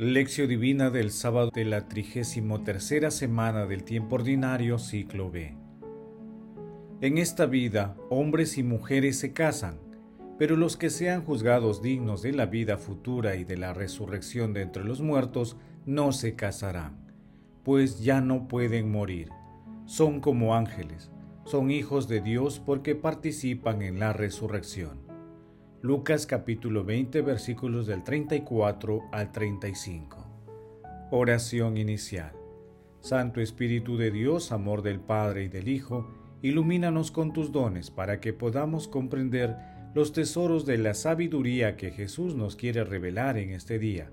Lección Divina del sábado de la trigésimo tercera semana del tiempo ordinario, ciclo B. En esta vida, hombres y mujeres se casan, pero los que sean juzgados dignos de la vida futura y de la resurrección de entre los muertos no se casarán, pues ya no pueden morir. Son como ángeles, son hijos de Dios porque participan en la resurrección. Lucas capítulo 20 versículos del 34 al 35. Oración inicial. Santo Espíritu de Dios, amor del Padre y del Hijo, ilumínanos con tus dones para que podamos comprender los tesoros de la sabiduría que Jesús nos quiere revelar en este día.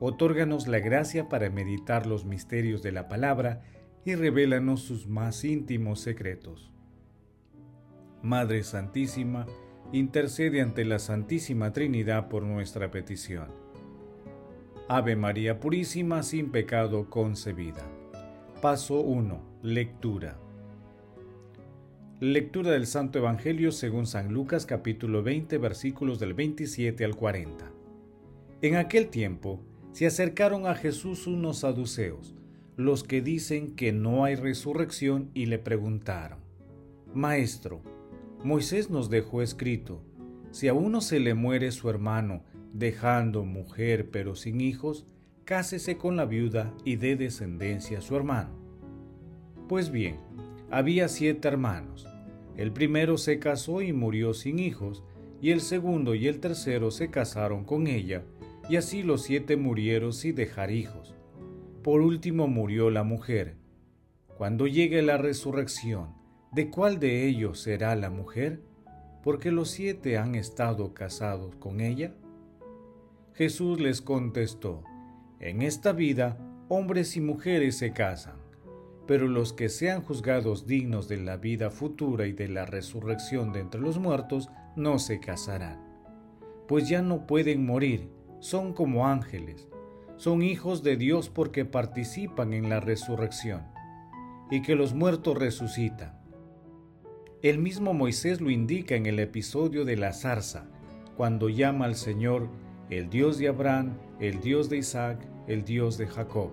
Otórganos la gracia para meditar los misterios de la palabra y revélanos sus más íntimos secretos. Madre Santísima, intercede ante la Santísima Trinidad por nuestra petición. Ave María Purísima, sin pecado concebida. Paso 1. Lectura. Lectura del Santo Evangelio según San Lucas capítulo 20 versículos del 27 al 40. En aquel tiempo se acercaron a Jesús unos saduceos, los que dicen que no hay resurrección, y le preguntaron, Maestro, Moisés nos dejó escrito, si a uno se le muere su hermano, dejando mujer pero sin hijos, cásese con la viuda y dé descendencia a su hermano. Pues bien, había siete hermanos. El primero se casó y murió sin hijos, y el segundo y el tercero se casaron con ella, y así los siete murieron sin dejar hijos. Por último murió la mujer. Cuando llegue la resurrección, ¿De cuál de ellos será la mujer? Porque los siete han estado casados con ella. Jesús les contestó, En esta vida hombres y mujeres se casan, pero los que sean juzgados dignos de la vida futura y de la resurrección de entre los muertos no se casarán, pues ya no pueden morir, son como ángeles, son hijos de Dios porque participan en la resurrección, y que los muertos resucitan el mismo Moisés lo indica en el episodio de la zarza, cuando llama al Señor el Dios de Abraham, el Dios de Isaac, el Dios de Jacob.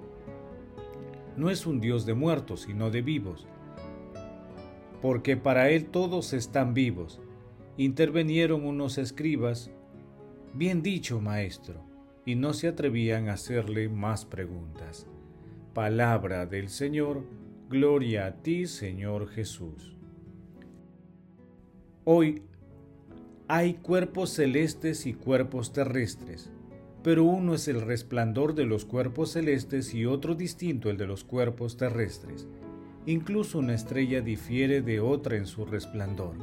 No es un Dios de muertos, sino de vivos, porque para Él todos están vivos. Intervinieron unos escribas, bien dicho, maestro, y no se atrevían a hacerle más preguntas. Palabra del Señor, gloria a ti, Señor Jesús. Hoy hay cuerpos celestes y cuerpos terrestres, pero uno es el resplandor de los cuerpos celestes y otro distinto el de los cuerpos terrestres. Incluso una estrella difiere de otra en su resplandor.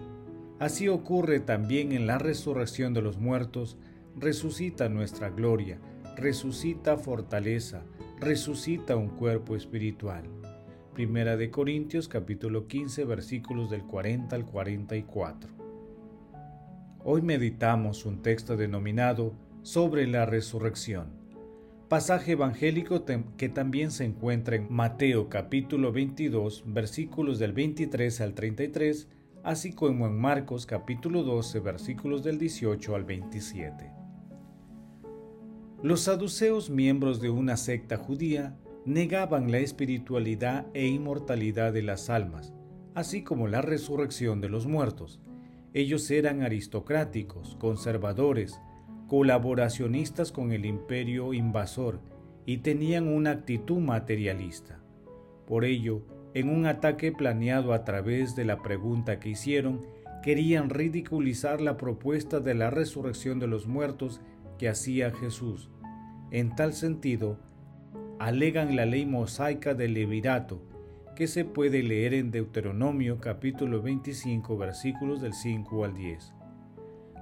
Así ocurre también en la resurrección de los muertos, resucita nuestra gloria, resucita fortaleza, resucita un cuerpo espiritual. Primera de Corintios capítulo 15 versículos del 40 al 44. Hoy meditamos un texto denominado Sobre la resurrección, pasaje evangélico que también se encuentra en Mateo capítulo 22 versículos del 23 al 33, así como en Marcos capítulo 12 versículos del 18 al 27. Los saduceos, miembros de una secta judía, negaban la espiritualidad e inmortalidad de las almas, así como la resurrección de los muertos. Ellos eran aristocráticos, conservadores, colaboracionistas con el imperio invasor y tenían una actitud materialista. Por ello, en un ataque planeado a través de la pregunta que hicieron, querían ridiculizar la propuesta de la resurrección de los muertos que hacía Jesús. En tal sentido, alegan la ley mosaica del levirato, que se puede leer en Deuteronomio capítulo 25 versículos del 5 al 10.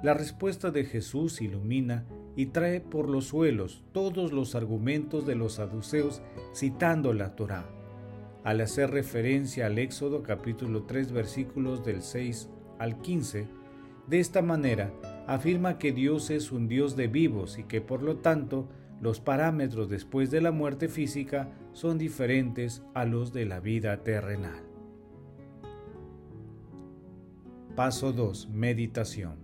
La respuesta de Jesús ilumina y trae por los suelos todos los argumentos de los saduceos citando la Torá, al hacer referencia al Éxodo capítulo 3 versículos del 6 al 15. De esta manera afirma que Dios es un Dios de vivos y que por lo tanto los parámetros después de la muerte física son diferentes a los de la vida terrenal. Paso 2. Meditación.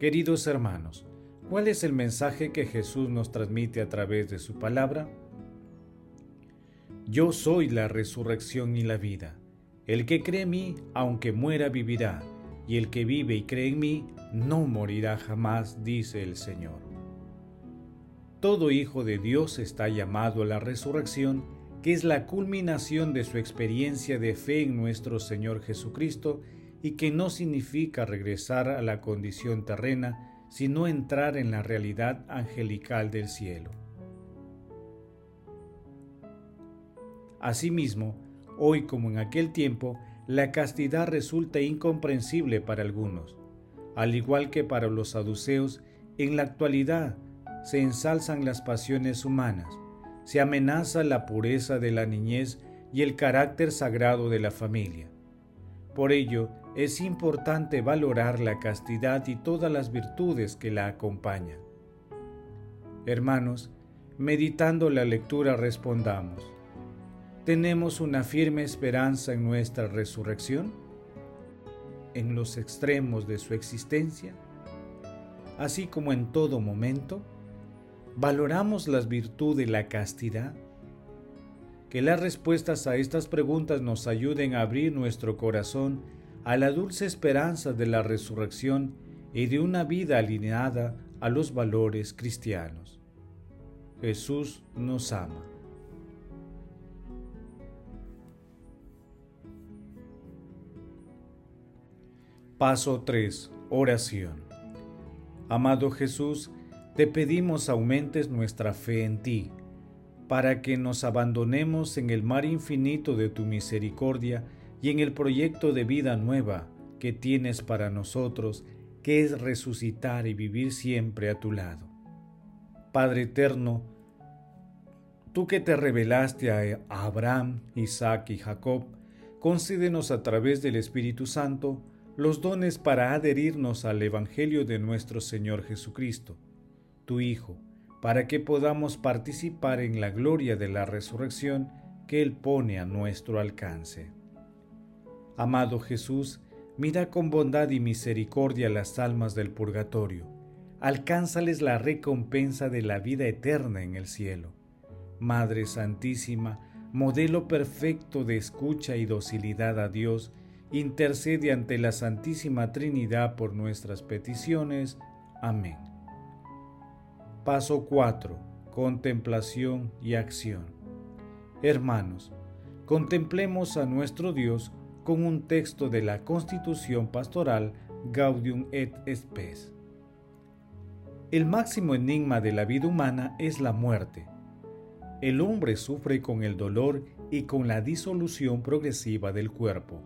Queridos hermanos, ¿Cuál es el mensaje que Jesús nos transmite a través de su palabra? Yo soy la resurrección y la vida. El que cree en mí, aunque muera, vivirá, y el que vive y cree en mí, no morirá jamás, dice el Señor. Todo hijo de Dios está llamado a la resurrección, que es la culminación de su experiencia de fe en nuestro Señor Jesucristo y que no significa regresar a la condición terrena, sino entrar en la realidad angelical del cielo. Asimismo, hoy como en aquel tiempo, la castidad resulta incomprensible para algunos. Al igual que para los saduceos, en la actualidad se ensalzan las pasiones humanas, se amenaza la pureza de la niñez y el carácter sagrado de la familia. Por ello, es importante valorar la castidad y todas las virtudes que la acompañan. Hermanos, meditando la lectura respondamos, ¿tenemos una firme esperanza en nuestra resurrección? ¿En los extremos de su existencia? Así como en todo momento, ¿valoramos las virtudes de la castidad? Que las respuestas a estas preguntas nos ayuden a abrir nuestro corazón a la dulce esperanza de la resurrección y de una vida alineada a los valores cristianos. Jesús nos ama. Paso 3. Oración. Amado Jesús, te pedimos aumentes nuestra fe en ti, para que nos abandonemos en el mar infinito de tu misericordia y en el proyecto de vida nueva que tienes para nosotros, que es resucitar y vivir siempre a tu lado. Padre eterno, tú que te revelaste a Abraham, Isaac y Jacob, concédenos a través del Espíritu Santo los dones para adherirnos al Evangelio de nuestro Señor Jesucristo, tu Hijo, para que podamos participar en la gloria de la resurrección que Él pone a nuestro alcance. Amado Jesús, mira con bondad y misericordia las almas del purgatorio, alcánzales la recompensa de la vida eterna en el cielo. Madre Santísima, modelo perfecto de escucha y docilidad a Dios, intercede ante la Santísima Trinidad por nuestras peticiones. Amén. Paso 4. Contemplación y acción. Hermanos, contemplemos a nuestro Dios con un texto de la Constitución Pastoral Gaudium et Spes. El máximo enigma de la vida humana es la muerte. El hombre sufre con el dolor y con la disolución progresiva del cuerpo,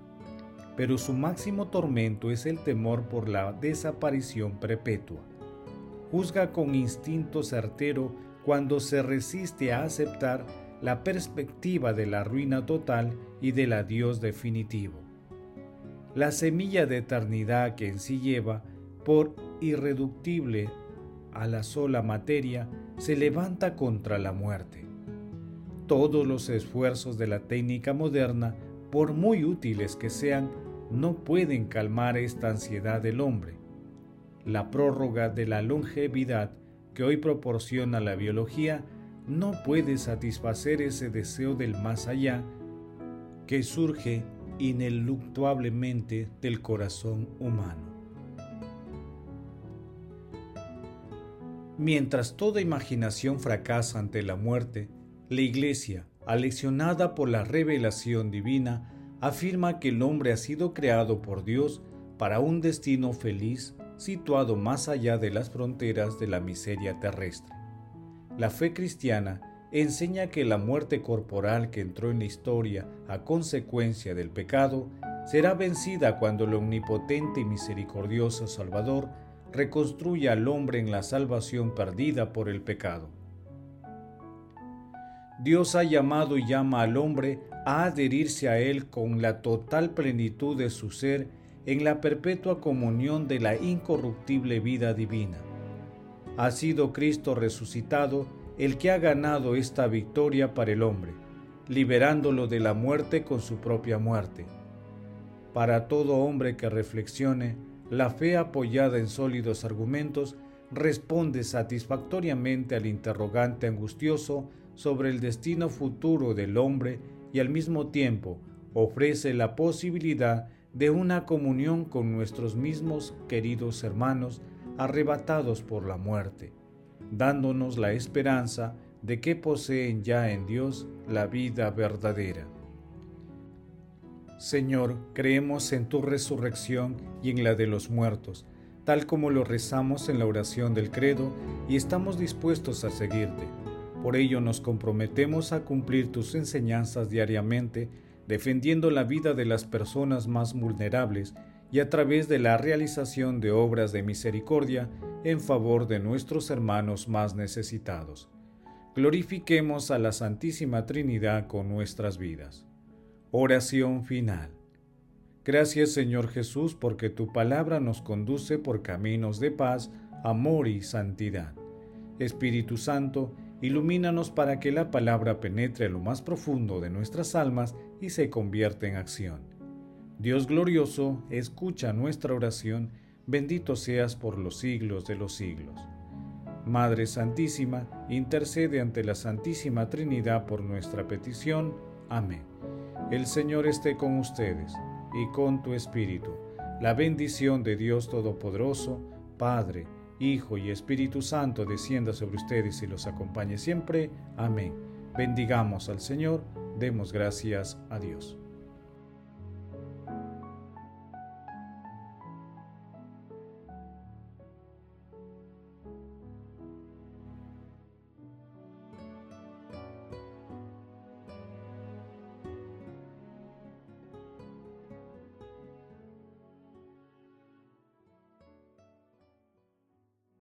pero su máximo tormento es el temor por la desaparición perpetua. Juzga con instinto certero cuando se resiste a aceptar la perspectiva de la ruina total y del adiós definitivo. La semilla de eternidad que en sí lleva, por irreductible a la sola materia, se levanta contra la muerte. Todos los esfuerzos de la técnica moderna, por muy útiles que sean, no pueden calmar esta ansiedad del hombre. La prórroga de la longevidad que hoy proporciona la biología no puede satisfacer ese deseo del más allá que surge ineluctablemente del corazón humano. Mientras toda imaginación fracasa ante la muerte, la Iglesia, aleccionada por la revelación divina, afirma que el hombre ha sido creado por Dios para un destino feliz situado más allá de las fronteras de la miseria terrestre. La fe cristiana enseña que la muerte corporal que entró en la historia a consecuencia del pecado será vencida cuando el omnipotente y misericordioso Salvador reconstruya al hombre en la salvación perdida por el pecado. Dios ha llamado y llama al hombre a adherirse a Él con la total plenitud de su ser en la perpetua comunión de la incorruptible vida divina ha sido Cristo resucitado el que ha ganado esta victoria para el hombre, liberándolo de la muerte con su propia muerte. Para todo hombre que reflexione, la fe apoyada en sólidos argumentos responde satisfactoriamente al interrogante angustioso sobre el destino futuro del hombre y al mismo tiempo ofrece la posibilidad de una comunión con nuestros mismos queridos hermanos arrebatados por la muerte, dándonos la esperanza de que poseen ya en Dios la vida verdadera. Señor, creemos en tu resurrección y en la de los muertos, tal como lo rezamos en la oración del credo y estamos dispuestos a seguirte. Por ello nos comprometemos a cumplir tus enseñanzas diariamente, defendiendo la vida de las personas más vulnerables y a través de la realización de obras de misericordia en favor de nuestros hermanos más necesitados. Glorifiquemos a la Santísima Trinidad con nuestras vidas. Oración final. Gracias Señor Jesús porque tu palabra nos conduce por caminos de paz, amor y santidad. Espíritu Santo, ilumínanos para que la palabra penetre lo más profundo de nuestras almas y se convierta en acción Dios glorioso, escucha nuestra oración, bendito seas por los siglos de los siglos. Madre Santísima, intercede ante la Santísima Trinidad por nuestra petición. Amén. El Señor esté con ustedes y con tu Espíritu. La bendición de Dios Todopoderoso, Padre, Hijo y Espíritu Santo descienda sobre ustedes y los acompañe siempre. Amén. Bendigamos al Señor, demos gracias a Dios.